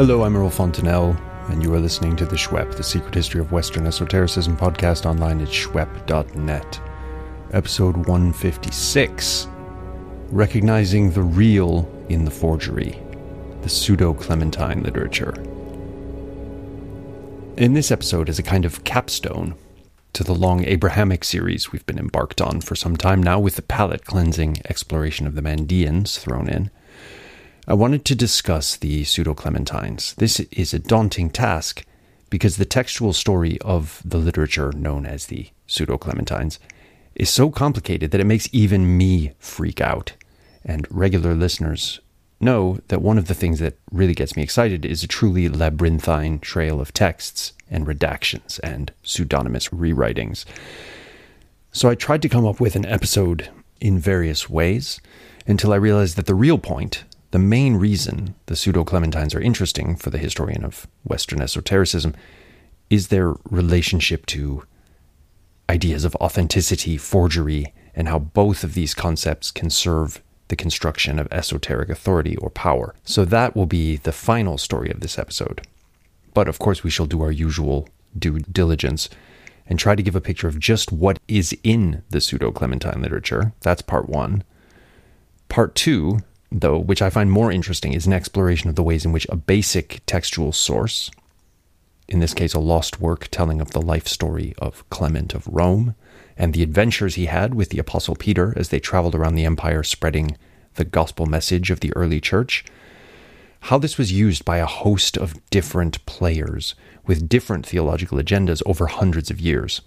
Hello, I'm Earl Fontainelle, and you are listening to The Shwep, the secret history of Western esotericism podcast online at shwep.net. Episode 156 Recognizing the Real in the Forgery, the Pseudo Clementine Literature. In this episode, as a kind of capstone to the long Abrahamic series we've been embarked on for some time now, with the palate cleansing exploration of the Mandeans thrown in, I wanted to discuss the pseudo Clementines. This is a daunting task because the textual story of the literature known as the pseudo Clementines is so complicated that it makes even me freak out. And regular listeners know that one of the things that really gets me excited is a truly labyrinthine trail of texts and redactions and pseudonymous rewritings. So I tried to come up with an episode in various ways until I realized that the real point, the main reason the pseudo Clementines are interesting for the historian of Western esotericism, is their relationship to ideas of authenticity, forgery, and how both of these concepts can serve the construction of esoteric authority or power. So that will be the final story of this episode. But of course, we shall do our usual due diligence and try to give a picture of just what is in the pseudo Clementine literature. That's part one. Part two, though, which I find more interesting, is an exploration of the ways in which a basic textual source, in this case, a lost work telling of the life story of Clement of Rome, and the adventures he had with the Apostle Peter as they traveled around the empire spreading the gospel message of the early church. How this was used by a host of different players with different theological agendas over hundreds of years.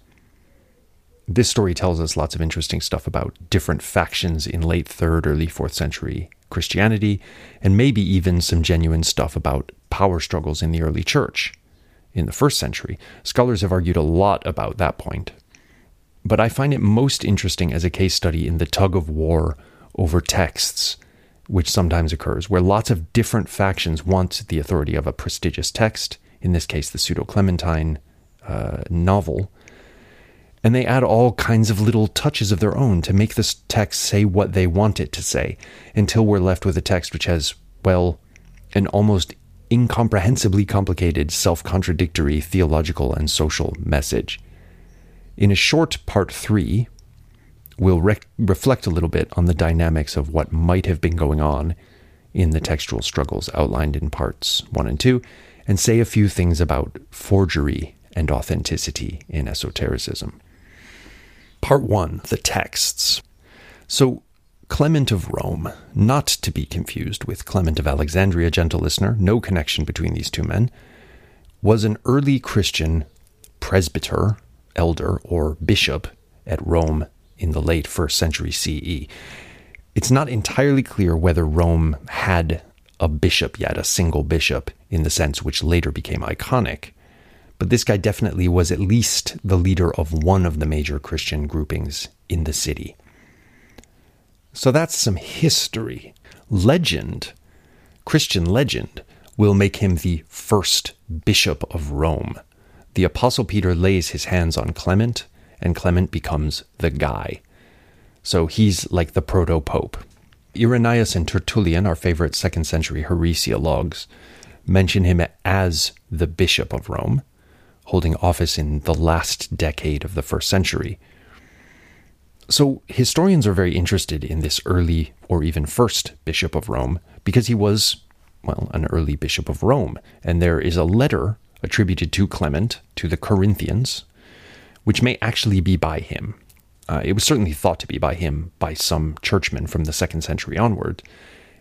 This story tells us lots of interesting stuff about different factions in late 3rd, early 4th century Christianity, and maybe even some genuine stuff about power struggles in the early church in the first century. Scholars have argued a lot about that point but I find it most interesting as a case study in the tug of war over texts, which sometimes occurs, where lots of different factions want the authority of a prestigious text, in this case, the Pseudo Clementine uh, novel, and they add all kinds of little touches of their own to make this text say what they want it to say, until we're left with a text which has, well, an almost incomprehensibly complicated, self contradictory theological and social message. In a short part three, we'll re- reflect a little bit on the dynamics of what might have been going on in the textual struggles outlined in parts one and two, and say a few things about forgery and authenticity in esotericism. Part one The Texts. So, Clement of Rome, not to be confused with Clement of Alexandria, gentle listener, no connection between these two men, was an early Christian presbyter elder or bishop at Rome in the late first century CE. It's not entirely clear whether Rome had a bishop yet, a single bishop, in the sense which later became iconic. But this guy definitely was at least the leader of one of the major Christian groupings in the city. So that's some history. Legend, Christian legend, will make him the first bishop of Rome the Apostle Peter lays his hands on Clement, and Clement becomes the guy. So he's like the proto pope. Irenaeus and Tertullian, our favorite second century heresiologues, mention him as the Bishop of Rome, holding office in the last decade of the first century. So historians are very interested in this early or even first Bishop of Rome because he was, well, an early Bishop of Rome. And there is a letter attributed to Clement to the Corinthians, which may actually be by him. Uh, it was certainly thought to be by him by some churchmen from the second century onward,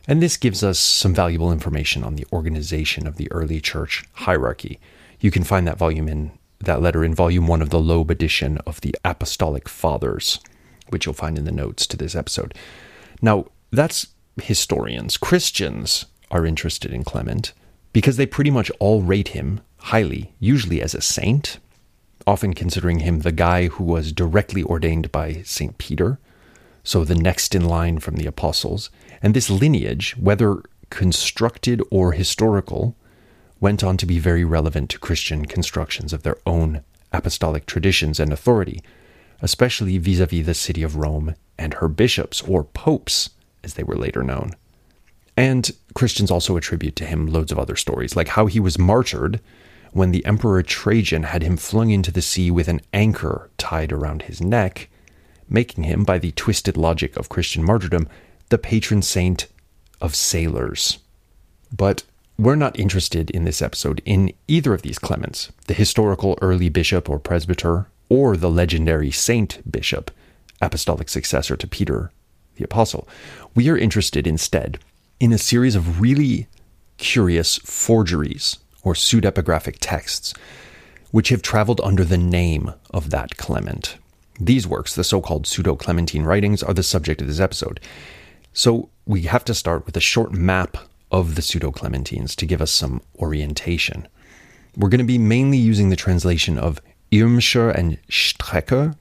and this gives us some valuable information on the organization of the early church hierarchy. You can find that volume in that letter in volume one of the Loeb edition of the Apostolic Fathers, which you'll find in the notes to this episode. Now, that's historians. Christians are interested in Clement because they pretty much all rate him highly, usually as a saint, often considering him the guy who was directly ordained by St. Peter, so the next in line from the apostles. And this lineage, whether constructed or historical, went on to be very relevant to Christian constructions of their own apostolic traditions and authority, especially vis a vis the city of Rome and her bishops, or popes, as they were later known. And Christians also attribute to him loads of other stories, like how he was martyred when the Emperor Trajan had him flung into the sea with an anchor tied around his neck, making him, by the twisted logic of Christian martyrdom, the patron saint of sailors. But we're not interested in this episode in either of these Clements, the historical early bishop or presbyter, or the legendary saint bishop, apostolic successor to Peter the apostle. We are interested instead in a series of really curious forgeries or pseudepigraphic texts which have traveled under the name of that Clement. These works, the so called pseudo Clementine writings, are the subject of this episode. So we have to start with a short map of the pseudo Clementines to give us some orientation. We're going to be mainly using the translation of Irmscher and Strecker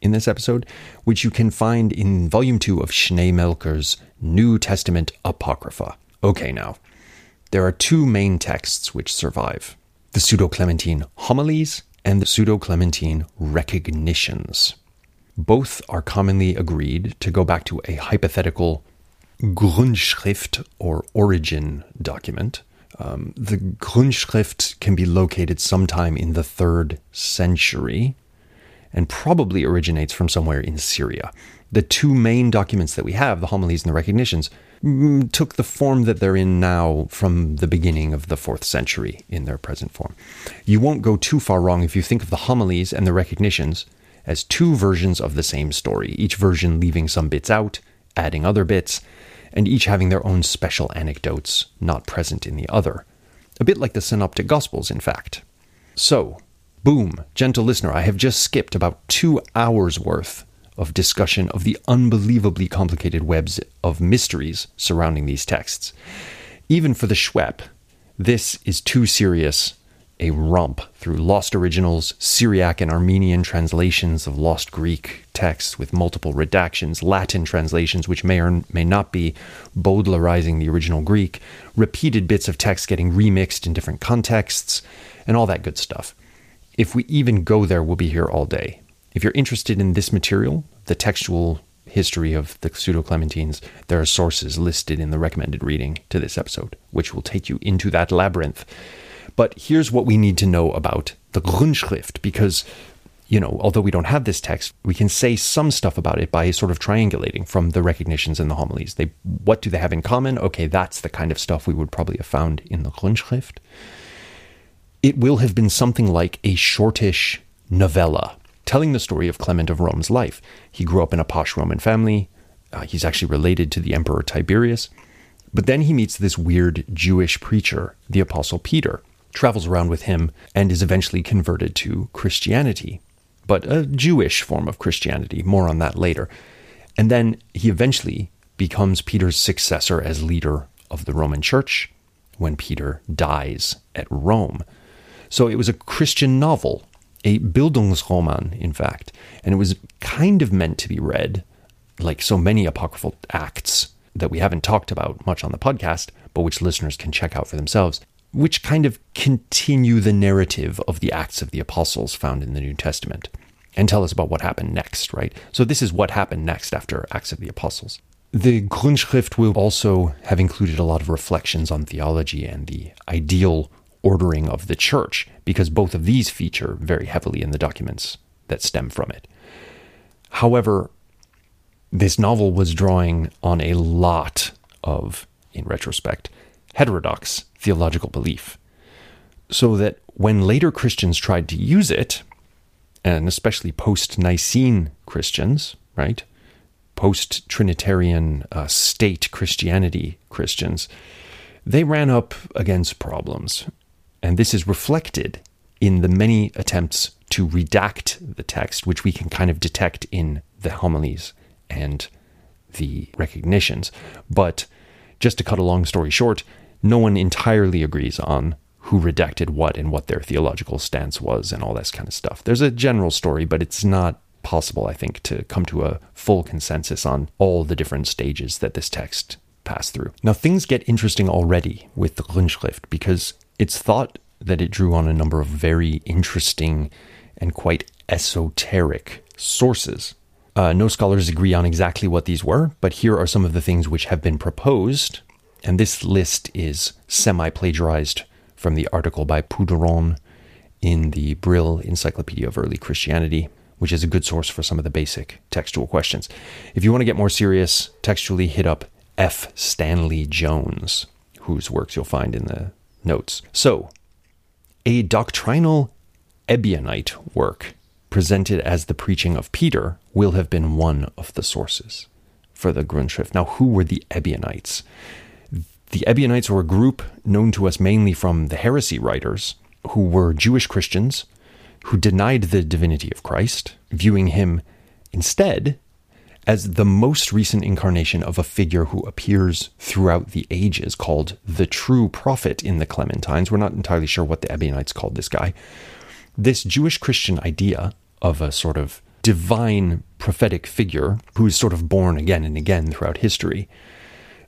in this episode, which you can find in Volume 2 of Schneemelcher's New Testament Apocrypha. Okay, now, there are two main texts which survive the Pseudo Clementine Homilies and the Pseudo Clementine Recognitions. Both are commonly agreed to go back to a hypothetical Grundschrift or origin document. Um, the Grundschrift can be located sometime in the third century and probably originates from somewhere in Syria. The two main documents that we have, the homilies and the recognitions, mm, took the form that they're in now from the beginning of the fourth century in their present form. You won't go too far wrong if you think of the homilies and the recognitions as two versions of the same story, each version leaving some bits out, adding other bits, and each having their own special anecdotes not present in the other. A bit like the Synoptic Gospels, in fact. So, boom, gentle listener, I have just skipped about two hours worth of discussion of the unbelievably complicated webs of mysteries surrounding these texts. Even for the Shwep, this is too serious a romp through lost originals, Syriac and Armenian translations of lost Greek texts with multiple redactions, Latin translations which may or may not be Bowdlerizing the original Greek, repeated bits of text getting remixed in different contexts, and all that good stuff. If we even go there, we'll be here all day. If you're interested in this material, the textual history of the Pseudo Clementines, there are sources listed in the recommended reading to this episode, which will take you into that labyrinth. But here's what we need to know about the Grundschrift, because, you know, although we don't have this text, we can say some stuff about it by sort of triangulating from the recognitions and the homilies. They, what do they have in common? Okay, that's the kind of stuff we would probably have found in the Grundschrift. It will have been something like a shortish novella telling the story of Clement of Rome's life. He grew up in a posh Roman family. Uh, he's actually related to the Emperor Tiberius. But then he meets this weird Jewish preacher, the Apostle Peter, travels around with him, and is eventually converted to Christianity, but a Jewish form of Christianity. More on that later. And then he eventually becomes Peter's successor as leader of the Roman Church when Peter dies at Rome. So it was a Christian novel, a Bildungsroman, in fact, and it was kind of meant to be read like so many apocryphal acts that we haven't talked about much on the podcast, but which listeners can check out for themselves which kind of continue the narrative of the Acts of the Apostles found in the New Testament and tell us about what happened next, right? So, this is what happened next after Acts of the Apostles. The Grundschrift will also have included a lot of reflections on theology and the ideal ordering of the church, because both of these feature very heavily in the documents that stem from it. However, this novel was drawing on a lot of, in retrospect, heterodox theological belief. So that when later Christians tried to use it, and especially post Nicene Christians, right? Post Trinitarian uh, state Christianity Christians, they ran up against problems. And this is reflected in the many attempts to redact the text, which we can kind of detect in the homilies and the recognitions. But just to cut a long story short, no one entirely agrees on who redacted what and what their theological stance was and all this kind of stuff. There's a general story, but it's not possible, I think, to come to a full consensus on all the different stages that this text passed through. Now, things get interesting already with the Grundschrift because it's thought that it drew on a number of very interesting and quite esoteric sources. Uh, no scholars agree on exactly what these were, but here are some of the things which have been proposed And this list is semi plagiarized from the article by Pouderon in the Brill Encyclopedia of Early Christianity, which is a good source for some of the basic textual questions. If you want to get more serious textually, hit up F. Stanley Jones, whose works you'll find in the notes. So, a doctrinal Ebionite work presented as the preaching of Peter will have been one of the sources for the Grundschrift. Now, who were the Ebionites? The Ebionites were a group known to us mainly from the heresy writers who were Jewish Christians who denied the divinity of Christ, viewing him instead as the most recent incarnation of a figure who appears throughout the ages, called the true prophet in the Clementines. We're not entirely sure what the Ebionites called this guy. This Jewish Christian idea of a sort of divine prophetic figure who is sort of born again and again throughout history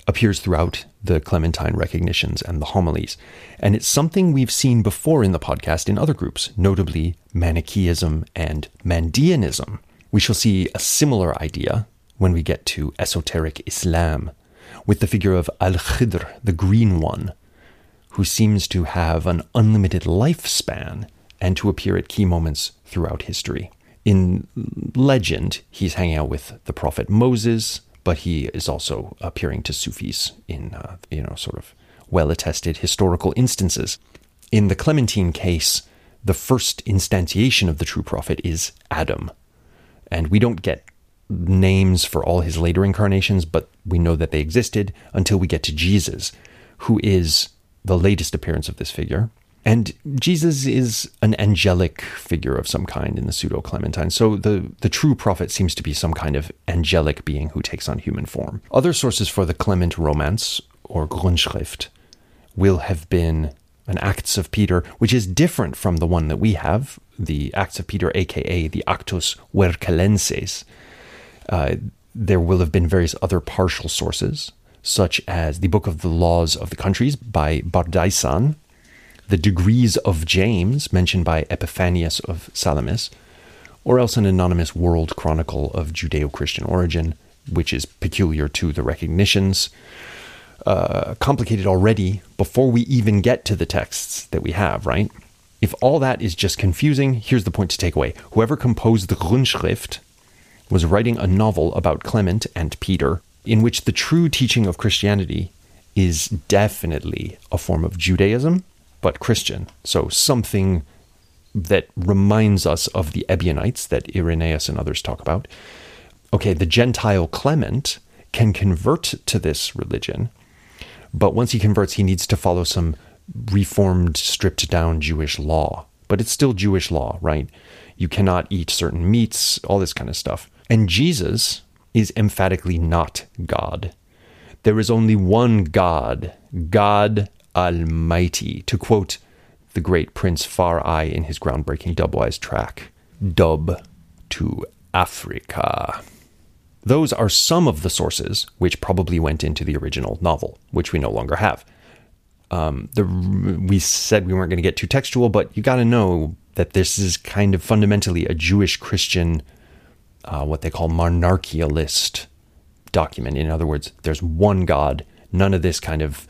appears throughout the Clementine recognitions and the homilies. And it's something we've seen before in the podcast in other groups, notably Manichaeism and Mandeanism. We shall see a similar idea when we get to esoteric Islam, with the figure of Al Khidr, the Green One, who seems to have an unlimited lifespan and to appear at key moments throughout history. In legend, he's hanging out with the prophet Moses, but he is also appearing to Sufis in, uh, you know, sort of well attested historical instances. In the Clementine case, the first instantiation of the true prophet is Adam. And we don't get names for all his later incarnations, but we know that they existed until we get to Jesus, who is the latest appearance of this figure. And Jesus is an angelic figure of some kind in the pseudo Clementine. So the, the true prophet seems to be some kind of angelic being who takes on human form. Other sources for the Clement romance, or Grundschrift, will have been an Acts of Peter, which is different from the one that we have, the Acts of Peter, aka the Actus Vercellenses. Uh, there will have been various other partial sources, such as the Book of the Laws of the Countries by Bardaisan, the degrees of James mentioned by Epiphanius of Salamis, or else an anonymous world chronicle of Judeo Christian origin, which is peculiar to the recognitions. Uh, complicated already before we even get to the texts that we have, right? If all that is just confusing, here's the point to take away. Whoever composed the Grundschrift was writing a novel about Clement and Peter, in which the true teaching of Christianity is definitely a form of Judaism but Christian. So something that reminds us of the Ebionites that Irenaeus and others talk about. Okay, the Gentile Clement can convert to this religion, but once he converts, he needs to follow some reformed, stripped down Jewish law. But it's still Jewish law, right? You cannot eat certain meats, all this kind of stuff. And Jesus is emphatically not God. There is only one God, God Almighty, to quote the great Prince Far I in his groundbreaking Dubwise track, Dub to Africa. Those are some of the sources which probably went into the original novel, which we no longer have. Um, the, we said we weren't going to get too textual, but you got to know that this is kind of fundamentally a Jewish Christian, uh, what they call monarchialist document. In other words, there's one God, none of this kind of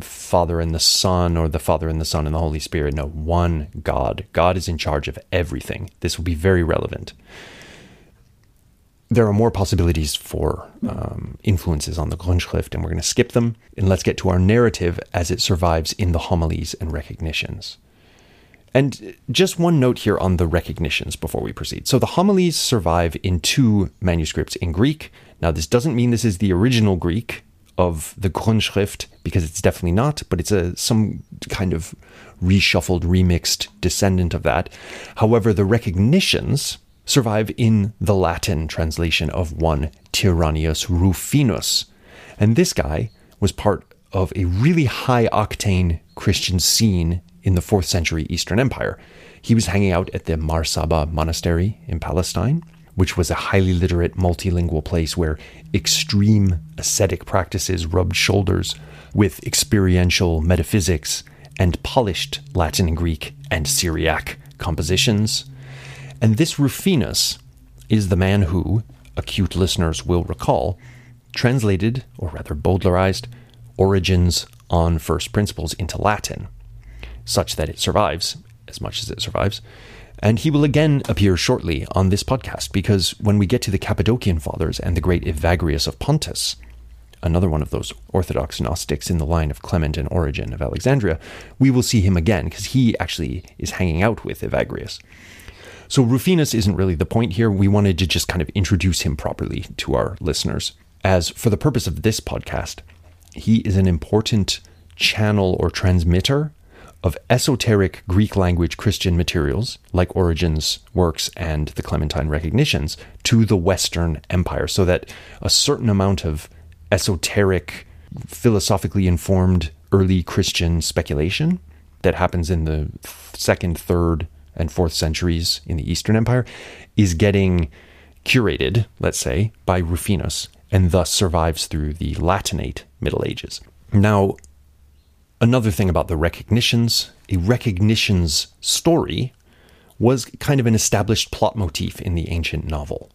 Father and the Son or the Father and the Son and the Holy Spirit. No, one God. God is in charge of everything. This will be very relevant. There are more possibilities for um, influences on the Grundschrift, and we're going to skip them. And let's get to our narrative as it survives in the homilies and recognitions. And just one note here on the recognitions before we proceed. So the homilies survive in two manuscripts in Greek. Now, this doesn't mean this is the original Greek of the Grundschrift because it's definitely not, but it's a some kind of reshuffled, remixed descendant of that. However, the recognitions survive in the Latin translation of one Tyrannius Rufinus, and this guy was part of a really high octane Christian scene in the fourth century Eastern Empire. He was hanging out at the Mar Saba monastery in Palestine which was a highly literate, multilingual place where extreme ascetic practices rubbed shoulders with experiential metaphysics and polished Latin and Greek and Syriac compositions. And this Rufinus is the man who, acute listeners will recall, translated, or rather Bowdlerized, Origen's on First Principles into Latin, such that it survives as much as it survives. And he will again appear shortly on this podcast because when we get to the Cappadocian Fathers and the great Evagrius of Pontus, another one of those Orthodox Gnostics in the line of Clement and Origen of Alexandria, we will see him again because he actually is hanging out with Evagrius. So Rufinus isn't really the point here. We wanted to just kind of introduce him properly to our listeners. As for the purpose of this podcast, he is an important channel or transmitter of esoteric Greek language Christian materials, like Origen's works and the Clementine recognitions, to the Western Empire, so that a certain amount of esoteric, philosophically informed early Christian speculation that happens in the second, third, and fourth centuries in the Eastern Empire is getting curated, let's say, by Rufinus, and thus survives through the Latinate Middle Ages. Now, another thing about the recognitions, a recognitions story was kind of an established plot motif in the ancient novel.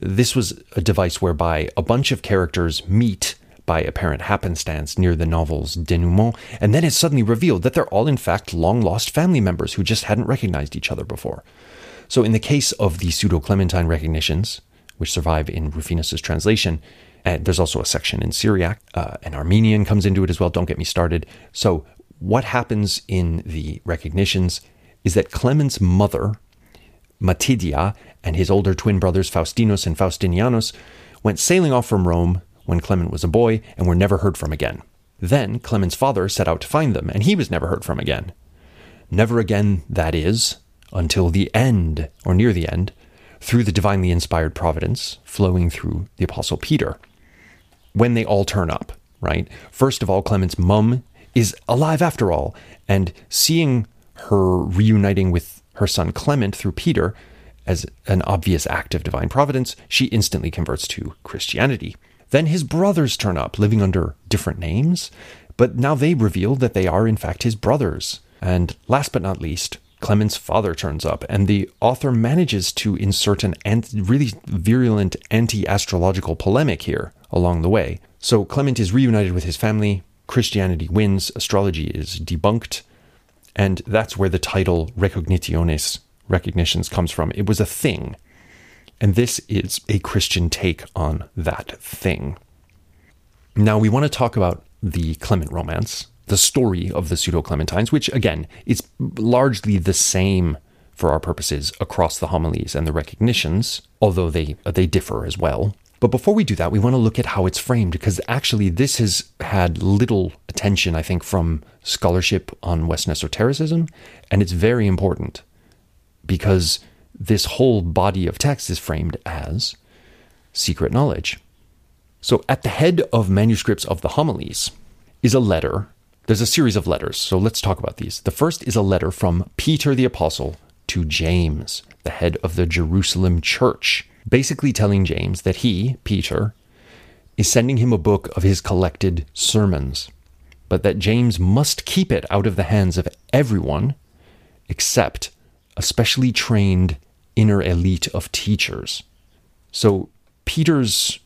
This was a device whereby a bunch of characters meet by apparent happenstance near the novel's denouement, and then it's suddenly revealed that they're all, in fact, long lost family members who just hadn't recognized each other before. So, in the case of the pseudo Clementine recognitions, which survive in Rufinus's translation, and there's also a section in Syriac, uh, and Armenian comes into it as well. Don't get me started. So, what happens in the recognitions is that Clement's mother, Matidia, and his older twin brothers, Faustinus and Faustinianus, went sailing off from Rome when Clement was a boy and were never heard from again. Then Clement's father set out to find them, and he was never heard from again. Never again, that is, until the end, or near the end, through the divinely inspired providence flowing through the Apostle Peter. When they all turn up, right? First of all, Clement's mum is alive after all, and seeing her reuniting with her son Clement through Peter as an obvious act of divine providence, she instantly converts to Christianity. Then his brothers turn up, living under different names, but now they reveal that they are in fact his brothers. And last but not least, Clement's father turns up, and the author manages to insert an really virulent anti astrological polemic here along the way. So Clement is reunited with his family, Christianity wins, astrology is debunked, and that's where the title Recognitiones, recognitions, comes from. It was a thing. And this is a Christian take on that thing. Now, we want to talk about the Clement romance, the story of the pseudo Clementines, which again is largely the same for our purposes across the homilies and the recognitions, although they, they differ as well. But before we do that, we want to look at how it's framed because actually this has had little attention, I think, from scholarship on Western esotericism, and it's very important because this whole body of text is framed as secret knowledge. So, at the head of manuscripts of the homilies is a letter. There's a series of letters, so let's talk about these. The first is a letter from Peter the Apostle to James, the head of the Jerusalem church, basically telling James that he, Peter, is sending him a book of his collected sermons, but that James must keep it out of the hands of everyone except a specially trained inner elite of teachers. So Peter's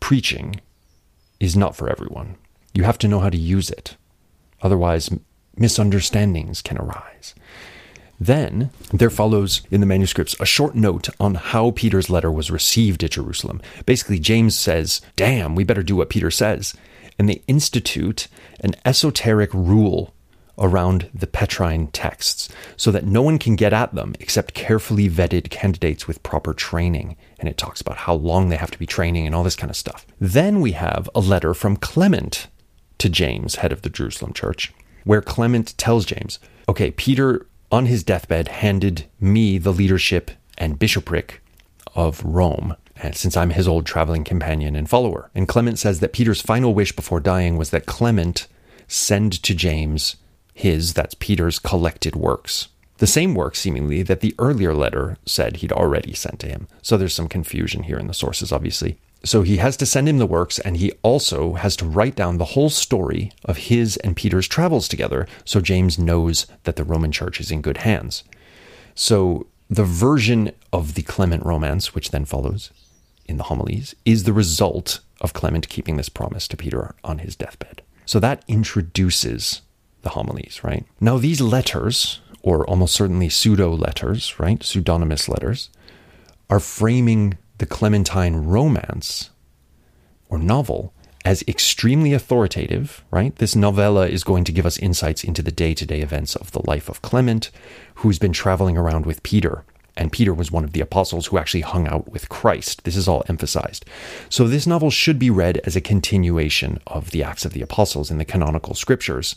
preaching is not for everyone. You have to know how to use it. Otherwise, misunderstandings can arise. Then there follows in the manuscripts a short note on how Peter's letter was received at Jerusalem. Basically, James says, Damn, we better do what Peter says. And they institute an esoteric rule around the Petrine texts so that no one can get at them except carefully vetted candidates with proper training. And it talks about how long they have to be training and all this kind of stuff. Then we have a letter from Clement to James, head of the Jerusalem church, where Clement tells James, okay, Peter on his deathbed handed me the leadership and bishopric of Rome since I'm his old traveling companion and follower. And Clement says that Peter's final wish before dying was that Clement send to James his, that's Peter's, collected works. The same work, seemingly, that the earlier letter said he'd already sent to him. So there's some confusion here in the sources, obviously. So he has to send him the works, and he also has to write down the whole story of his and Peter's travels together so James knows that the Roman church is in good hands. So the version of the Clement romance, which then follows in the homilies, is the result of Clement keeping this promise to Peter on his deathbed. So that introduces the homilies, right? Now, these letters, or almost certainly pseudo letters, right? Pseudonymous letters, are framing the Clementine romance or novel as extremely authoritative, right? This novella is going to give us insights into the day to day events of the life of Clement, who's been traveling around with Peter. And Peter was one of the apostles who actually hung out with Christ. This is all emphasized. So, this novel should be read as a continuation of the Acts of the Apostles in the canonical scriptures,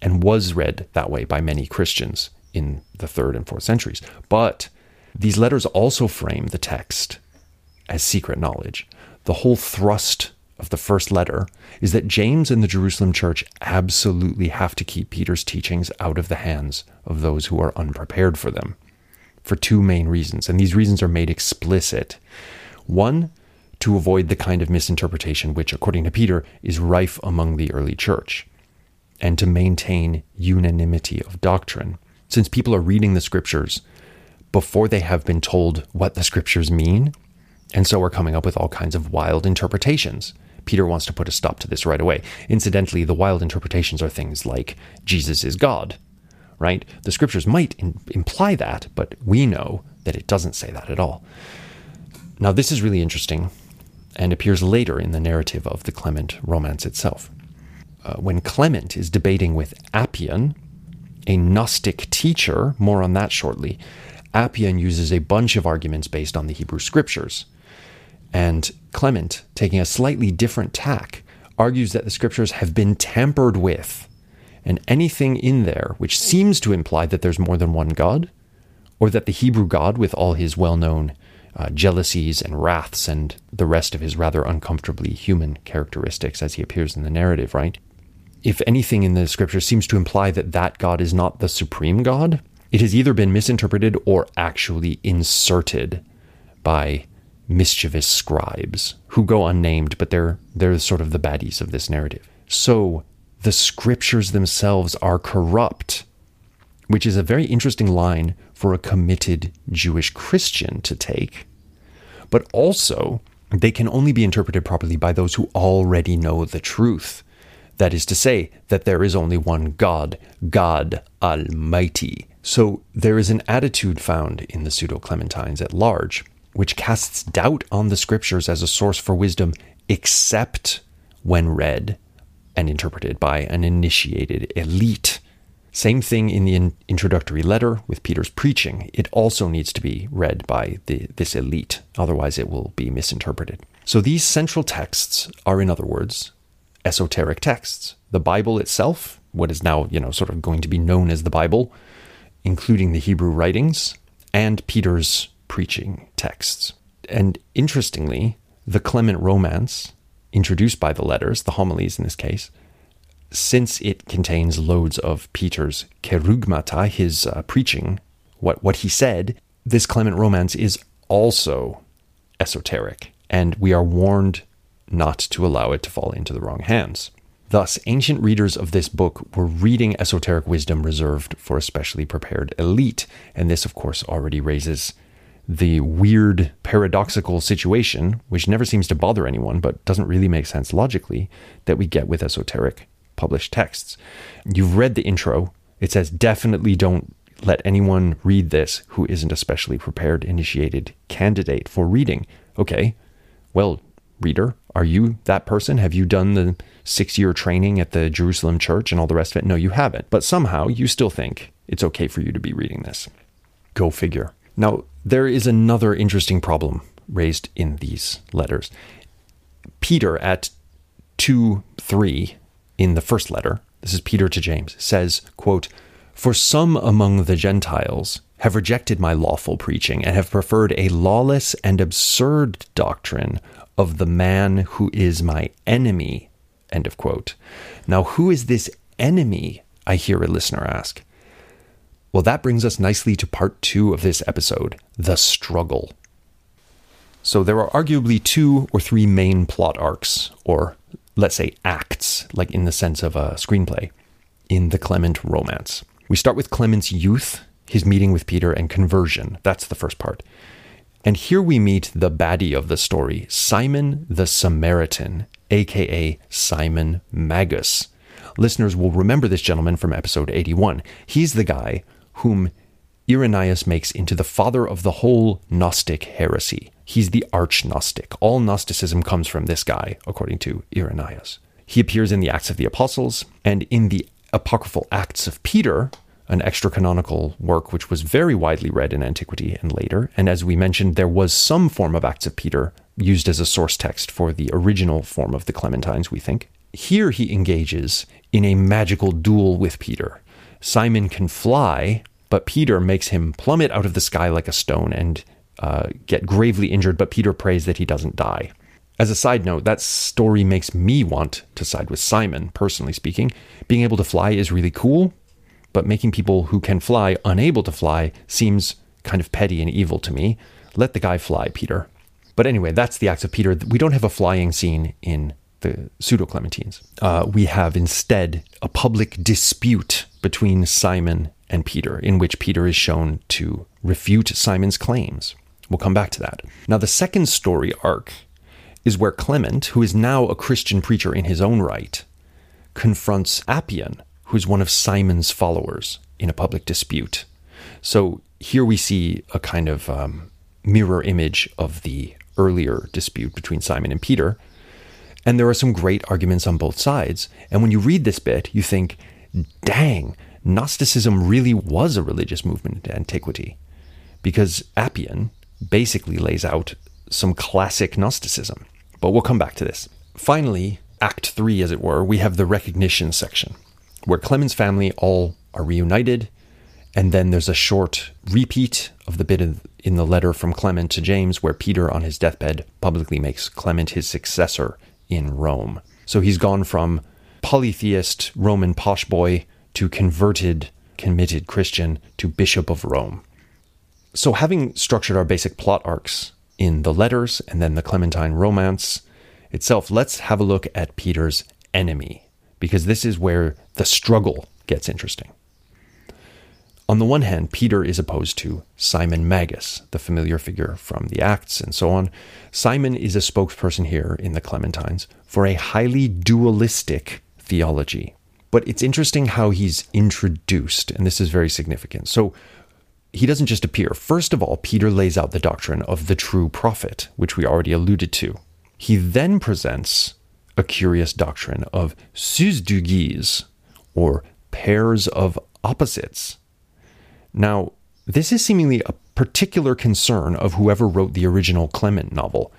and was read that way by many Christians in the third and fourth centuries. But these letters also frame the text as secret knowledge. The whole thrust of the first letter is that James and the Jerusalem church absolutely have to keep Peter's teachings out of the hands of those who are unprepared for them for two main reasons, and these reasons are made explicit. One, to avoid the kind of misinterpretation which, according to Peter, is rife among the early church, and to maintain unanimity of doctrine. Since people are reading the scriptures before they have been told what the scriptures mean, and so we're coming up with all kinds of wild interpretations. Peter wants to put a stop to this right away. Incidentally, the wild interpretations are things like Jesus is God, right? The scriptures might in, imply that, but we know that it doesn't say that at all. Now, this is really interesting and appears later in the narrative of the Clement romance itself. Uh, when Clement is debating with Appion, a Gnostic teacher, more on that shortly, Appion uses a bunch of arguments based on the Hebrew scriptures. And Clement, taking a slightly different tack, argues that the scriptures have been tampered with, and anything in there which seems to imply that there's more than one God, or that the Hebrew God, with all his well known uh, jealousies and wraths and the rest of his rather uncomfortably human characteristics as he appears in the narrative, right? If anything in the scripture seems to imply that that God is not the supreme God, it has either been misinterpreted or actually inserted by mischievous scribes who go unnamed, but they're they're sort of the baddies of this narrative. So the scriptures themselves are corrupt, which is a very interesting line for a committed Jewish Christian to take. But also, they can only be interpreted properly by those who already know the truth. That is to say, that there is only one God, God Almighty. So there is an attitude found in the pseudo Clementines at large which casts doubt on the scriptures as a source for wisdom, except when read and interpreted by an initiated elite. Same thing in the in- introductory letter with Peter's preaching. It also needs to be read by the, this elite, otherwise, it will be misinterpreted. So, these central texts are, in other words, esoteric texts. The Bible itself, what is now, you know, sort of going to be known as the Bible, including the Hebrew writings, and Peter's preaching And interestingly, the Clement Romance, introduced by the letters, the homilies in this case, since it contains loads of Peter's kerugmata, his uh, preaching, what, what he said, this Clement Romance is also esoteric, and we are warned not to allow it to fall into the wrong hands. Thus, ancient readers of this book were reading esoteric wisdom reserved for a specially prepared elite, and this, of course, already raises the weird paradoxical situation, which never seems to bother anyone but doesn't really make sense logically, that we get with esoteric published texts. You've read the intro. It says, definitely don't let anyone read this who isn't a specially prepared, initiated candidate for reading. Okay, well, reader, are you that person? Have you done the six year training at the Jerusalem church and all the rest of it? No, you haven't. But somehow you still think it's okay for you to be reading this. Go figure. Now, there is another interesting problem raised in these letters. Peter at 2 3 in the first letter, this is Peter to James, says, quote, For some among the Gentiles have rejected my lawful preaching and have preferred a lawless and absurd doctrine of the man who is my enemy. End of quote. Now, who is this enemy? I hear a listener ask. Well, that brings us nicely to part two of this episode the struggle. So, there are arguably two or three main plot arcs, or let's say acts, like in the sense of a screenplay, in the Clement romance. We start with Clement's youth, his meeting with Peter, and conversion. That's the first part. And here we meet the baddie of the story, Simon the Samaritan, aka Simon Magus, Listeners will remember this gentleman from episode 81. He's the guy whom Irenaeus makes into the father of the whole Gnostic heresy. He's the arch Gnostic. All Gnosticism comes from this guy, according to Irenaeus. He appears in the Acts of the Apostles and in the apocryphal Acts of Peter, an extra canonical work which was very widely read in antiquity and later. And as we mentioned, there was some form of Acts of Peter used as a source text for the original form of the Clementines, we think. Here he engages in a magical duel with Peter. Simon can fly, but Peter makes him plummet out of the sky like a stone and uh, get gravely injured, but Peter prays that he doesn't die. As a side note, that story makes me want to side with Simon, personally speaking. Being able to fly is really cool, but making people who can fly unable to fly seems kind of petty and evil to me. Let the guy fly, Peter. But anyway, that's the Acts of Peter. We don't have a flying scene in the pseudo Clementines. Uh, we have instead a public dispute between Simon and Peter, in which Peter is shown to refute Simon's claims. We'll come back to that. Now, the second story arc is where Clement, who is now a Christian preacher in his own right, confronts Appion, who's one of Simon's followers, in a public dispute. So here we see a kind of um, mirror image of the earlier dispute between Simon and Peter. And there are some great arguments on both sides. And when you read this bit, you think, dang, Gnosticism really was a religious movement in antiquity. Because Appion basically lays out some classic Gnosticism. But we'll come back to this. Finally, Act 3, as it were, we have the recognition section, where Clement's family all are reunited, and then there's a short repeat of the bit in the letter from Clement to James, where Peter, on his deathbed, publicly makes Clement his successor in Rome. So he's gone from polytheist Roman posh boy to converted, committed Christian to Bishop of Rome. So, having structured our basic plot arcs in the letters and then the Clementine romance itself, let's have a look at Peter's enemy, because this is where the struggle gets interesting. On the one hand, Peter is opposed to Simon Magus, the familiar figure from the Acts and so on. Simon is a spokesperson here in the Clementines for a highly dualistic theology. But it's interesting how he's introduced, and this is very significant. So he doesn't just appear. First of all, Peter lays out the doctrine of the true prophet, which we already alluded to. He then presents a curious doctrine of syzygies, or pairs of opposites now, this is seemingly a particular concern of whoever wrote the original Clement novel.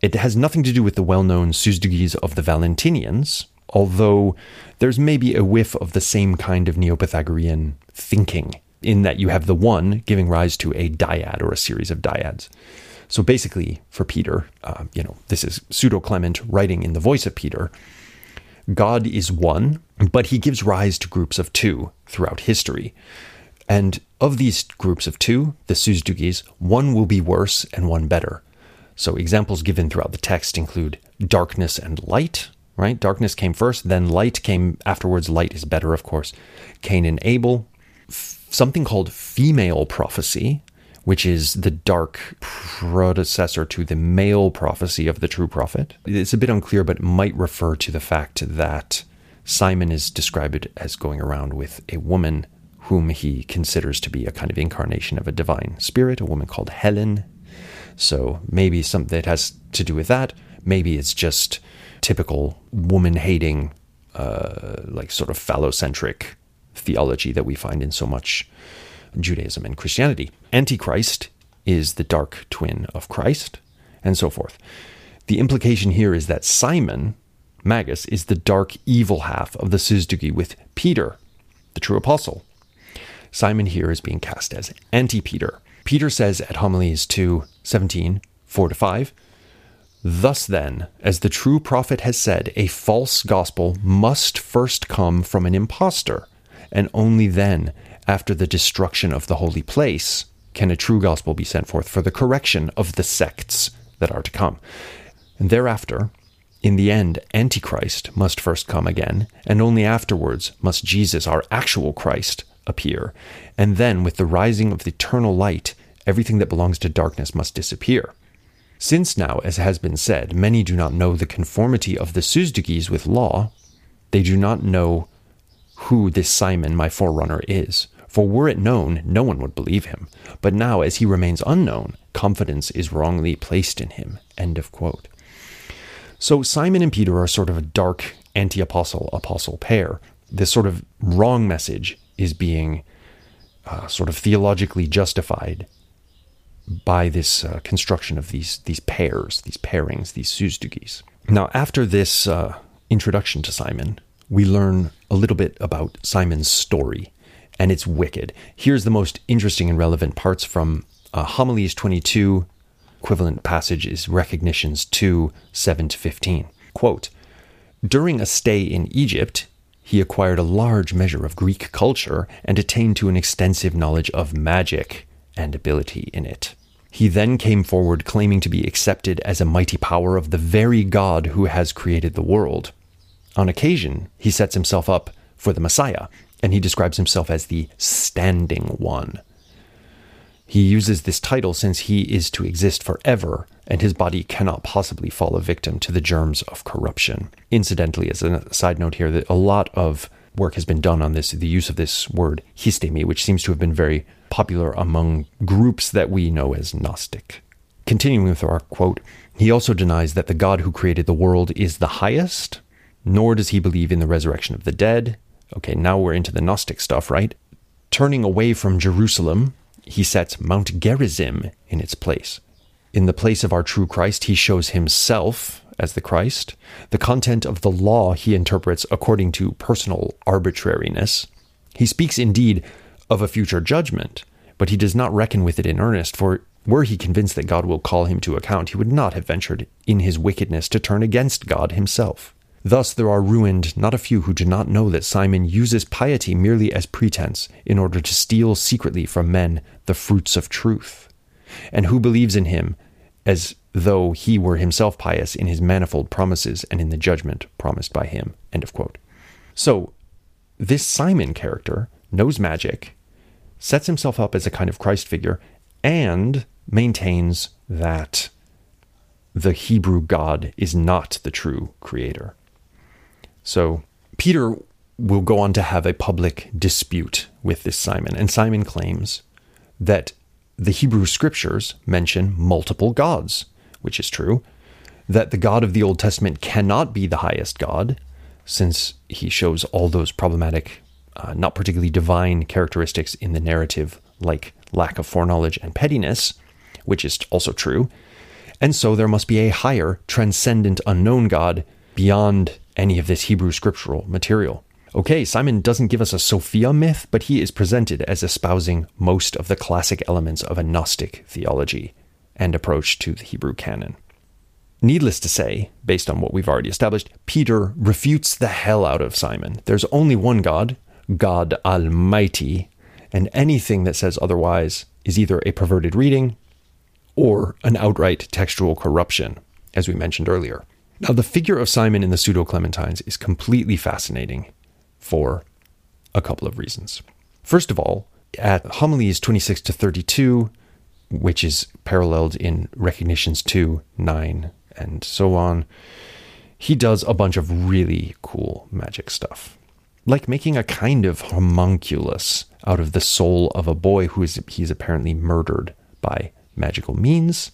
It has nothing to do with the well known syzygies of the Valentinians, although there's maybe a whiff of the same kind of Neo Pythagorean thinking, in that you have the one giving rise to a dyad or a series of dyads. So basically, for Peter, uh, you know, this is pseudo Clement writing in the voice of Peter. God is one, but he gives rise to groups of two throughout history. And of these groups of two, the syzygies, one will be worse and one better. So examples given throughout the text include darkness and light, right? Darkness came first, then light came afterwards. Light is better, of course. Cain and Abel. F- something called female prophecy, which is the dark predecessor to the male prophecy of the true prophet. It's a bit unclear, but might refer to the fact that Simon is described as going around with a woman whom he considers to be a kind of incarnation of a divine spirit, a woman called Helen. So maybe something that has to do with that. Maybe it's just typical woman hating, uh, like sort of phallocentric theology that we find in so much Judaism and Christianity. Antichrist is the dark twin of Christ, and so forth. The implication here is that Simon, Magus, is the dark evil half of the syzygy with Peter, the true apostle. Simon here is being cast as anti Peter. Peter says at Homilies 2 17, 4 to 5, Thus then, as the true prophet has said, a false gospel must first come from an impostor, and only then, after the destruction of the holy place, can a true gospel be sent forth for the correction of the sects that are to come. And thereafter, in the end, Antichrist must first come again, and only afterwards must Jesus, our actual Christ, appear. And then, with the rising of the eternal light, everything that belongs to darkness must disappear. Since now, as has been said, many do not know the conformity of the syzygies with law, they do not know who this Simon, my forerunner, is. For were it known, no one would believe him. But now, as he remains unknown, confidence is wrongly placed in him. End of quote. So Simon and Peter are sort of a dark anti apostle apostle pair. This sort of wrong message is being uh, sort of theologically justified by this uh, construction of these these pairs, these pairings, these syzygies. Now, after this uh, introduction to Simon, we learn a little bit about Simon's story and it's wicked. Here's the most interesting and relevant parts from uh, Homilies 22. Equivalent passage is Recognitions 2 7 to 15. Quote During a stay in Egypt, he acquired a large measure of Greek culture and attained to an extensive knowledge of magic and ability in it. He then came forward claiming to be accepted as a mighty power of the very God who has created the world. On occasion, he sets himself up for the Messiah and he describes himself as the standing one. He uses this title since he is to exist forever, and his body cannot possibly fall a victim to the germs of corruption. Incidentally, as a side note here, that a lot of work has been done on this, the use of this word histemi, which seems to have been very popular among groups that we know as Gnostic. Continuing with our quote, he also denies that the God who created the world is the highest, nor does he believe in the resurrection of the dead, Okay, now we're into the Gnostic stuff, right? Turning away from Jerusalem, he sets Mount Gerizim in its place. In the place of our true Christ, he shows himself as the Christ. The content of the law he interprets according to personal arbitrariness. He speaks indeed of a future judgment, but he does not reckon with it in earnest, for were he convinced that God will call him to account, he would not have ventured in his wickedness to turn against God himself. Thus, there are ruined not a few who do not know that Simon uses piety merely as pretense in order to steal secretly from men the fruits of truth, and who believes in him as though he were himself pious in his manifold promises and in the judgment promised by him. End of quote. So, this Simon character knows magic, sets himself up as a kind of Christ figure, and maintains that the Hebrew God is not the true creator. So Peter will go on to have a public dispute with this Simon, and Simon claims that the Hebrew scriptures mention multiple gods, which is true, that the God of the Old Testament cannot be the highest God, since he shows all those problematic, uh, not particularly divine characteristics in the narrative, like lack of foreknowledge and pettiness, which is also true. And so there must be a higher, transcendent, unknown God beyond any of this Hebrew scriptural material. Okay, Simon doesn't give us a Sophia myth, but he is presented as espousing most of the classic elements of a Gnostic theology and approach to the Hebrew canon. Needless to say, based on what we've already established, Peter refutes the hell out of Simon. There's only one God, God Almighty, and anything that says otherwise is either a perverted reading or an outright textual corruption, as we mentioned earlier. Now, the figure of Simon in the Pseudo Clementines is completely fascinating for a couple of reasons. First of all, at homilies 26 to 32, which is paralleled in Recognitions 2, 9, and so on, he does a bunch of really cool magic stuff. Like making a kind of homunculus out of the soul of a boy who is he's apparently murdered by magical means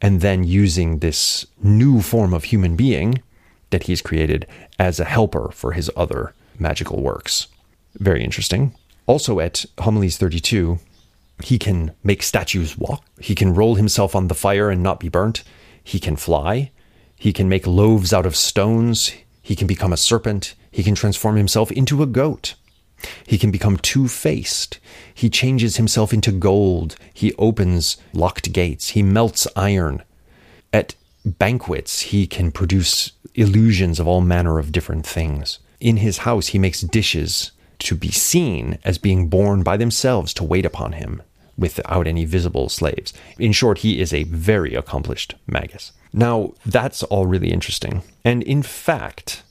and then using this new form of human being that he's created as a helper for his other magical works. Very interesting. Also, at Homilies 32, he can make statues walk. He can roll himself on the fire and not be burnt. He can fly. He can make loaves out of stones. He can become a serpent. He can transform himself into a goat. He can become two faced. He changes himself into gold. He opens locked gates. He melts iron. At banquets, he can produce illusions of all manner of different things. In his house, he makes dishes to be seen as being born by themselves to wait upon him without any visible slaves. In short, he is a very accomplished magus. Now, that's all really interesting. And in fact,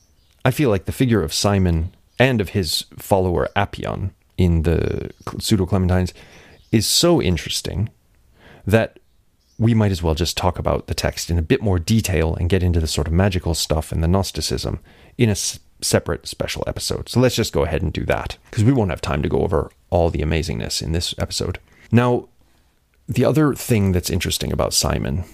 I feel like the figure of Simon and of his follower Appion in the Pseudo Clementines is so interesting that we might as well just talk about the text in a bit more detail and get into the sort of magical stuff and the Gnosticism in a separate special episode. So let's just go ahead and do that because we won't have time to go over all the amazingness in this episode. Now, the other thing that's interesting about Simon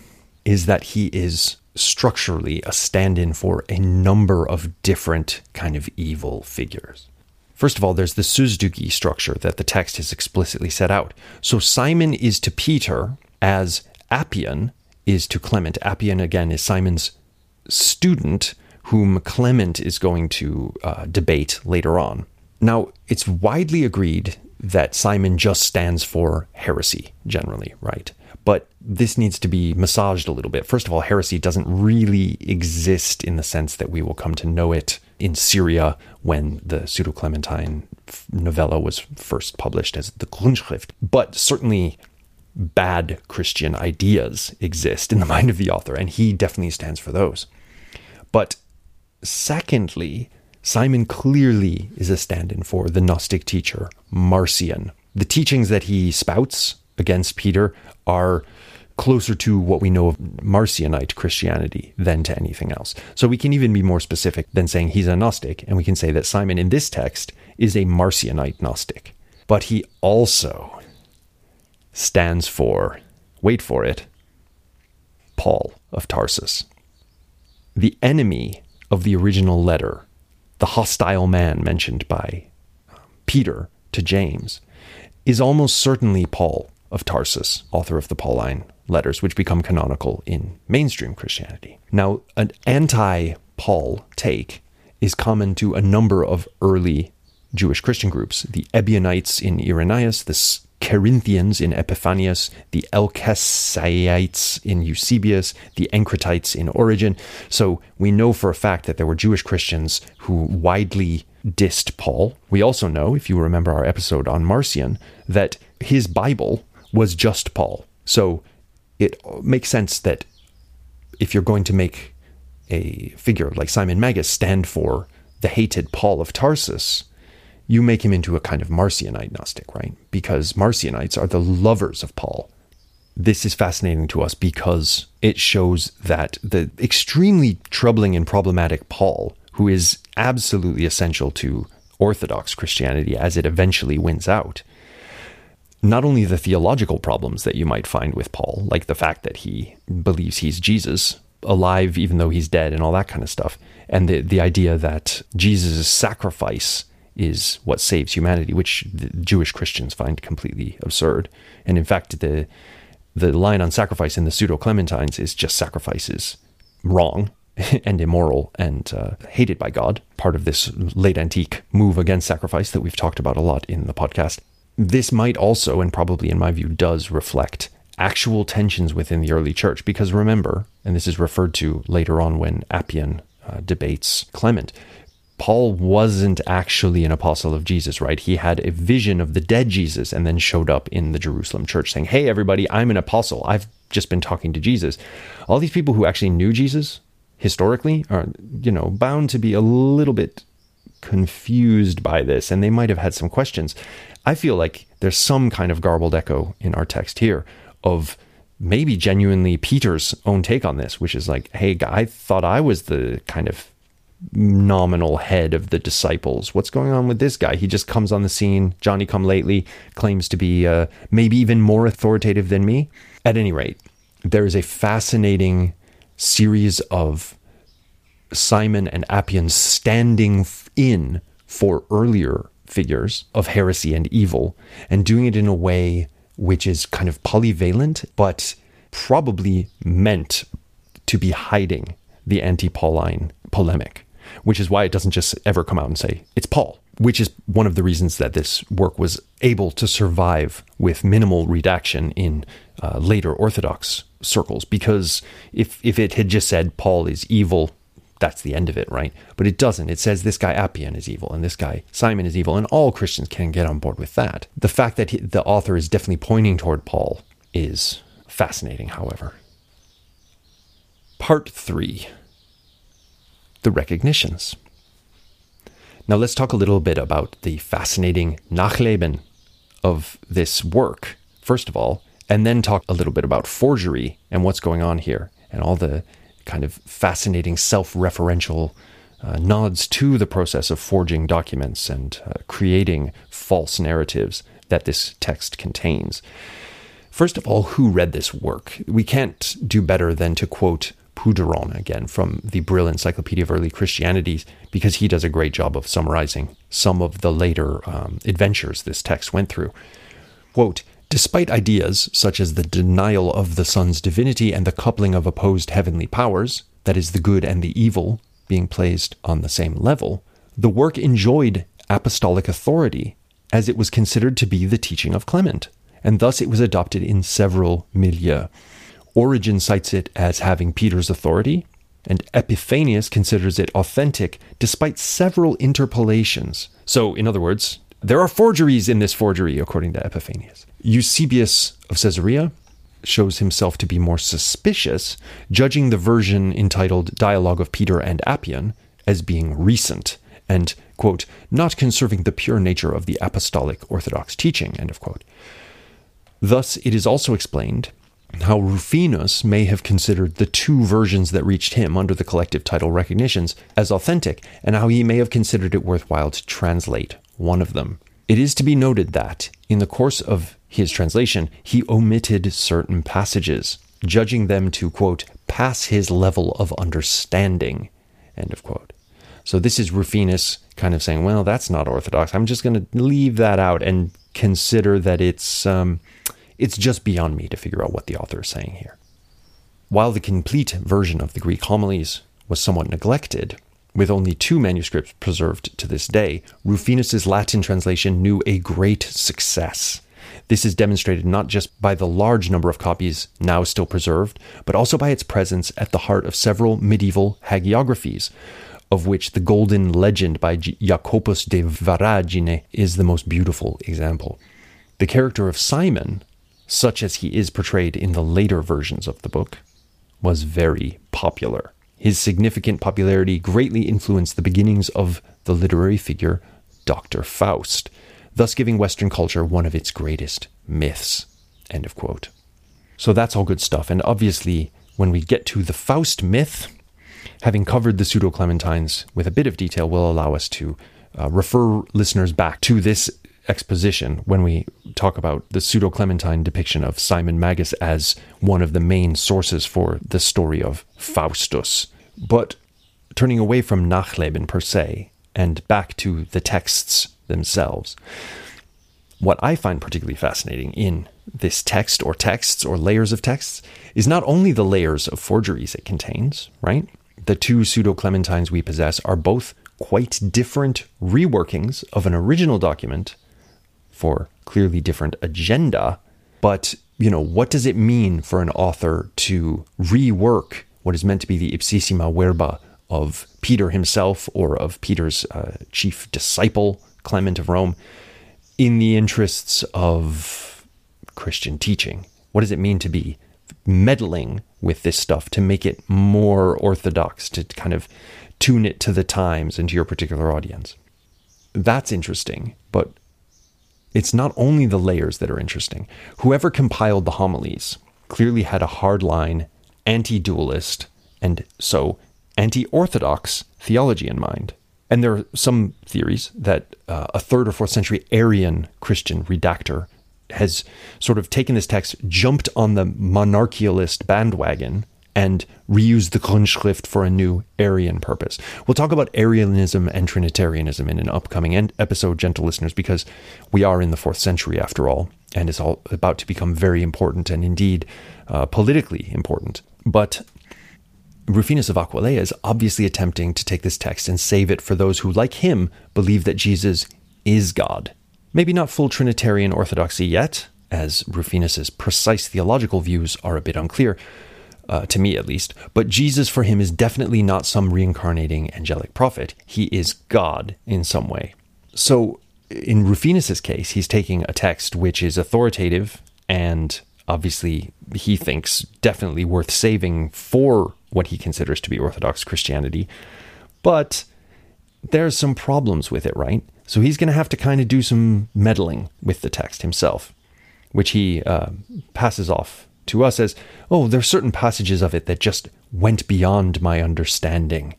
is that he is structurally a stand in for a number of different kind of evil figures. First of all, there's the syzygy structure that the text has explicitly set out. So Simon is to Peter as Appion is to Clement. Appion, again, is Simon's student whom Clement is going to uh, debate later on. Now, it's widely agreed that Simon just stands for heresy generally, right? But this needs to be massaged a little bit. First of all, heresy doesn't really exist in the sense that we will come to know it in Syria when the Pseudo Clementine novella was first published as the Grundschrift. But certainly, bad Christian ideas exist in the mind of the author, and he definitely stands for those. But secondly, Simon clearly is a stand in for the Gnostic teacher, Marcion. The teachings that he spouts against Peter are closer to what we know of Marcionite Christianity than to anything else. So we can even be more specific than saying he's a Gnostic, and we can say that Simon in this text is a Marcionite Gnostic. But he also stands for, wait for it, Paul of Tarsus. The enemy of the original letter the hostile man mentioned by um, Peter to James, is almost certainly Paul of Tarsus, author of the Pauline letters, which become canonical in mainstream Christianity. Now, an anti Paul take is common to a number of early Jewish Christian groups the Ebionites in Irenaeus, the Cerinthians in Epiphanius, the Elkesiites in Eusebius, the Encratites in Origen. So we know for a fact that there were Jewish Christians who widely dissed Paul. We also know, if you remember our episode on Marcion, that his Bible was just Paul. So it makes sense that if you're going to make a figure like Simon Magus stand for the hated Paul of Tarsus, you make him into a kind of Marcionite Gnostic, right? Because Marcionites are the lovers of Paul. This is fascinating to us because it shows that the extremely troubling and problematic Paul, who is absolutely essential to Orthodox Christianity as it eventually wins out, not only the theological problems that you might find with Paul, like the fact that he believes he's Jesus, alive even though he's dead, and all that kind of stuff, and the, the idea that Jesus' sacrifice is what saves humanity, which Jewish Christians find completely absurd. And in fact, the the line on sacrifice in the pseudo Clementines is just sacrifices wrong and immoral and uh, hated by God, part of this late antique move against sacrifice that we've talked about a lot in the podcast. This might also, and probably in my view, does reflect actual tensions within the early church. Because remember, and this is referred to later on when Appion uh, debates Clement, Paul wasn't actually an apostle of Jesus, right? He had a vision of the dead Jesus and then showed up in the Jerusalem church saying, Hey, everybody, I'm an apostle. I've just been talking to Jesus. All these people who actually knew Jesus historically are, you know, bound to be a little bit confused by this and they might have had some questions. I feel like there's some kind of garbled echo in our text here of maybe genuinely Peter's own take on this, which is like, hey, I thought I was the kind of nominal head of the disciples. What's going on with this guy? He just comes on the scene, Johnny come lately, claims to be uh, maybe even more authoritative than me. At any rate, there is a fascinating series of Simon and Appion standing in for earlier figures of heresy and evil and doing it in a way which is kind of polyvalent, but probably meant to be hiding the anti Pauline polemic which is why it doesn't just ever come out and say it's Paul, which is one of the reasons that this work was able to survive with minimal redaction in uh, later Orthodox circles. Because if if it had just said Paul is evil, that's the end of it, right? But it doesn't. It says this guy Appion is evil and this guy Simon is evil, and all Christians can get on board with that. The fact that he, the author is definitely pointing toward Paul is fascinating, however. Part three the recognitions. Now, let's talk a little bit about the fascinating Nachleben of this work, first of all, and then talk a little bit about forgery and what's going on here and all the kind of fascinating self referential uh, nods to the process of forging documents and uh, creating false narratives that this text contains. First of all, who read this work? We can't do better than to quote Pouderon again from the Brill Encyclopedia of Early Christianity because he does a great job of summarizing some of the later um, adventures this text went through. Quote, Despite ideas such as the denial of the Son's divinity and the coupling of opposed heavenly powers, that is, the good and the evil being placed on the same level, the work enjoyed apostolic authority as it was considered to be the teaching of Clement, and thus it was adopted in several milieux. Origen cites it as having Peter's authority, and Epiphanius considers it authentic despite several interpolations. So, in other words, there are forgeries in this forgery, according to Epiphanius. Eusebius of Caesarea shows himself to be more suspicious, judging the version entitled Dialogue of Peter and Appion as being recent and, quote, not conserving the pure nature of the apostolic orthodox teaching, end of quote. Thus, it is also explained how Rufinus may have considered the two versions that reached him under the collective title recognitions as authentic, and how he may have considered it worthwhile to translate one of them. It is to be noted that, in the course of his translation, he omitted certain passages, judging them to, quote, pass his level of understanding, end of quote. So this is Rufinus kind of saying, well, that's not orthodox. I'm just going to leave that out and consider that it's um, it's just beyond me to figure out what the author is saying here. While the complete version of the Greek homilies was somewhat neglected, with only two manuscripts preserved to this day, Rufinus's Latin translation knew a great success. This is demonstrated not just by the large number of copies now still preserved, but also by its presence at the heart of several medieval hagiographies, of which the Golden Legend by Jacobus de Voragine is the most beautiful example. The character of Simon, such as he is portrayed in the later versions of the book, was very popular. His significant popularity greatly influenced the beginnings of the literary figure Dr. Faust, thus giving Western culture one of its greatest myths. End of quote. So that's all good stuff. And obviously, when we get to the Faust myth, having covered the pseudo Clementines with a bit of detail will allow us to uh, refer listeners back to this exposition when we talk about the pseudo Clementine depiction of Simon Magus as one of the main sources for the story of Faustus. But turning away from Nachleben per se and back to the texts themselves, what I find particularly fascinating in this text or texts or layers of texts is not only the layers of forgeries it contains, right? The two pseudo Clementines we possess are both quite different reworkings of an original document for clearly different agenda. But, you know, what does it mean for an author to rework what is meant to be the ipsissima verba of Peter himself or of Peter's uh, chief disciple, Clement of Rome, in the interests of Christian teaching? What does it mean to be meddling with this stuff to make it more orthodox, to kind of tune it to the times and to your particular audience? That's interesting, but it's not only the layers that are interesting. Whoever compiled the homilies clearly had a hardline, anti dualist, and so anti orthodox theology in mind. And there are some theories that uh, a third or fourth century Arian Christian redactor has sort of taken this text, jumped on the monarchialist bandwagon, and reuse the Grundschrift for a new Arian purpose. We'll talk about Arianism and Trinitarianism in an upcoming episode, gentle listeners, because we are in the fourth century after all, and it's all about to become very important and indeed uh, politically important. But Rufinus of Aquileia is obviously attempting to take this text and save it for those who, like him, believe that Jesus is God. Maybe not full Trinitarian orthodoxy yet, as Rufinus's precise theological views are a bit unclear, uh, to me at least. But Jesus for him is definitely not some reincarnating angelic prophet. He is God in some way. So in Rufinus's case, he's taking a text which is authoritative and obviously he thinks definitely worth saving for what he considers to be Orthodox Christianity. But there's some problems with it, right? So he's going to have to kind of do some meddling with the text himself, which he uh, passes off to us as, oh, there are certain passages of it that just went beyond my understanding.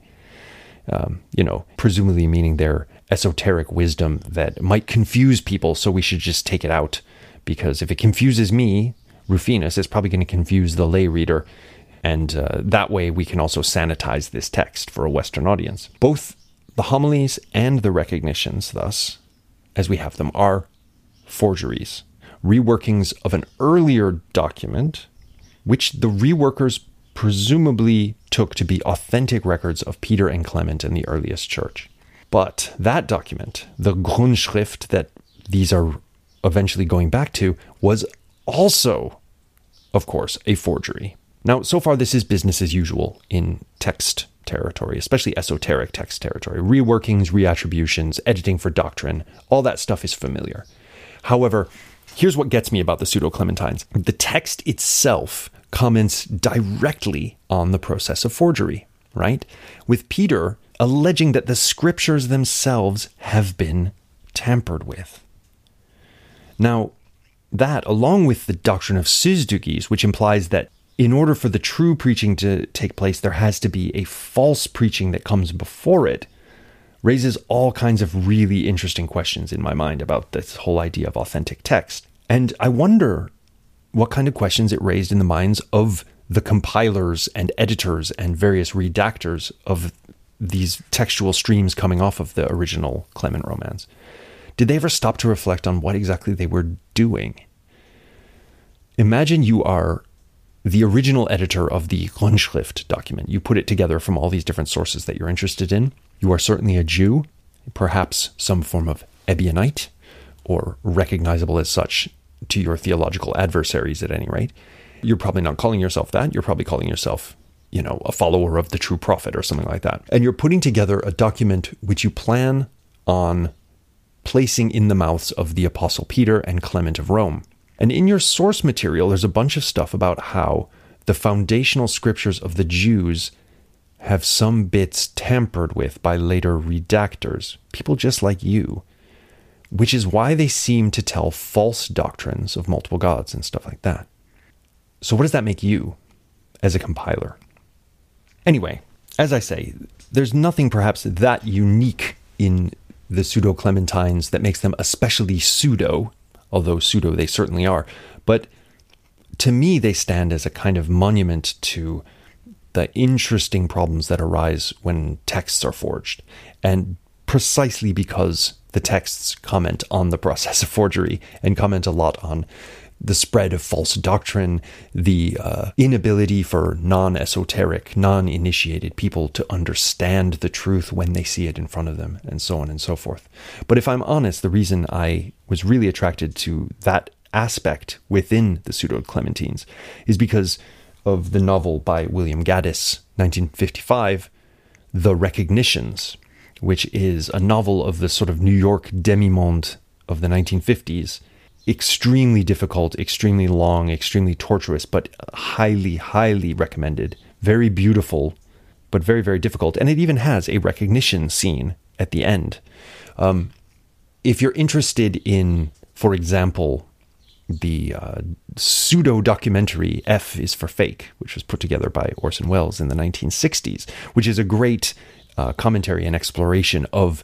Um, you know, presumably meaning their esoteric wisdom that might confuse people, so we should just take it out. Because if it confuses me, Rufinus, it's probably going to confuse the lay reader. And uh, that way we can also sanitize this text for a Western audience. Both the homilies and the recognitions, thus, as we have them, are forgeries, reworkings of an earlier document, which the reworkers presumably took to be authentic records of Peter and Clement in the earliest church. But that document, the Grundschrift that these are eventually going back to, was also, of course, a forgery. Now, so far, this is business as usual in text territory, especially esoteric text territory. Reworkings, reattributions, editing for doctrine, all that stuff is familiar. However, here's what gets me about the pseudo Clementines the text itself comments directly on the process of forgery, right? With Peter alleging that the scriptures themselves have been tampered with. Now, that, along with the doctrine of syzygies, which implies that in order for the true preaching to take place, there has to be a false preaching that comes before it, raises all kinds of really interesting questions in my mind about this whole idea of authentic text. And I wonder what kind of questions it raised in the minds of the compilers and editors and various redactors of these textual streams coming off of the original Clement romance. Did they ever stop to reflect on what exactly they were doing? Imagine you are the original editor of the Grundschrift document. You put it together from all these different sources that you're interested in. You are certainly a Jew, perhaps some form of Ebionite, or recognizable as such to your theological adversaries at any rate. You're probably not calling yourself that. You're probably calling yourself, you know, a follower of the true prophet or something like that. And you're putting together a document which you plan on placing in the mouths of the Apostle Peter and Clement of Rome. And in your source material, there's a bunch of stuff about how the foundational scriptures of the Jews have some bits tampered with by later redactors, people just like you, which is why they seem to tell false doctrines of multiple gods and stuff like that. So, what does that make you as a compiler? Anyway, as I say, there's nothing perhaps that unique in the pseudo Clementines that makes them especially pseudo although pseudo they certainly are. But to me, they stand as a kind of monument to the interesting problems that arise when texts are forged. And precisely because the texts comment on the process of forgery and comment a lot on the spread of false doctrine, the uh, inability for non esoteric, non initiated people to understand the truth when they see it in front of them, and so on and so forth. But if I'm honest, the reason I was really attracted to that aspect within the pseudo Clementines is because of the novel by William Gaddis, 1955, The Recognitions, which is a novel of the sort of New York demi-monde of the 1950s extremely difficult, extremely long, extremely torturous, but highly, highly recommended. Very beautiful, but very, very difficult. And it even has a recognition scene at the end. Um, if you're interested in, for example, the uh, pseudo documentary F is for Fake, which was put together by Orson Welles in the 1960s, which is a great uh, commentary and exploration of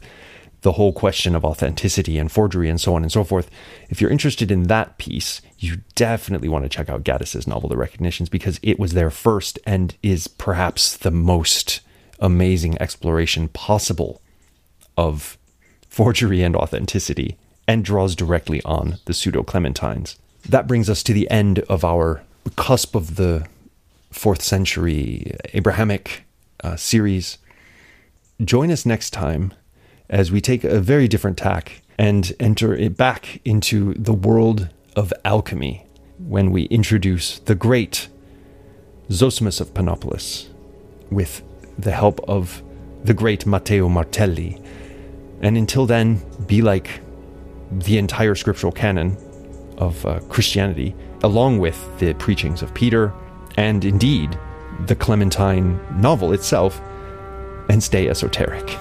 the whole question of authenticity and forgery and so on and so forth. If you're interested in that piece, you definitely want to check out Gaddis's novel, The Recognitions, because it was there first and is perhaps the most amazing exploration possible of forgery and authenticity and draws directly on the pseudo Clementines. That brings us to the end of our cusp of the fourth century Abrahamic uh, series. Join us next time as we take a very different tack and enter it back into the world of alchemy when we introduce the great Zosimus of Panopolis with the help of the great Matteo Martelli. And until then, be like the entire scriptural canon of uh, Christianity, along with the preachings of Peter and indeed the Clementine novel itself, and stay esoteric.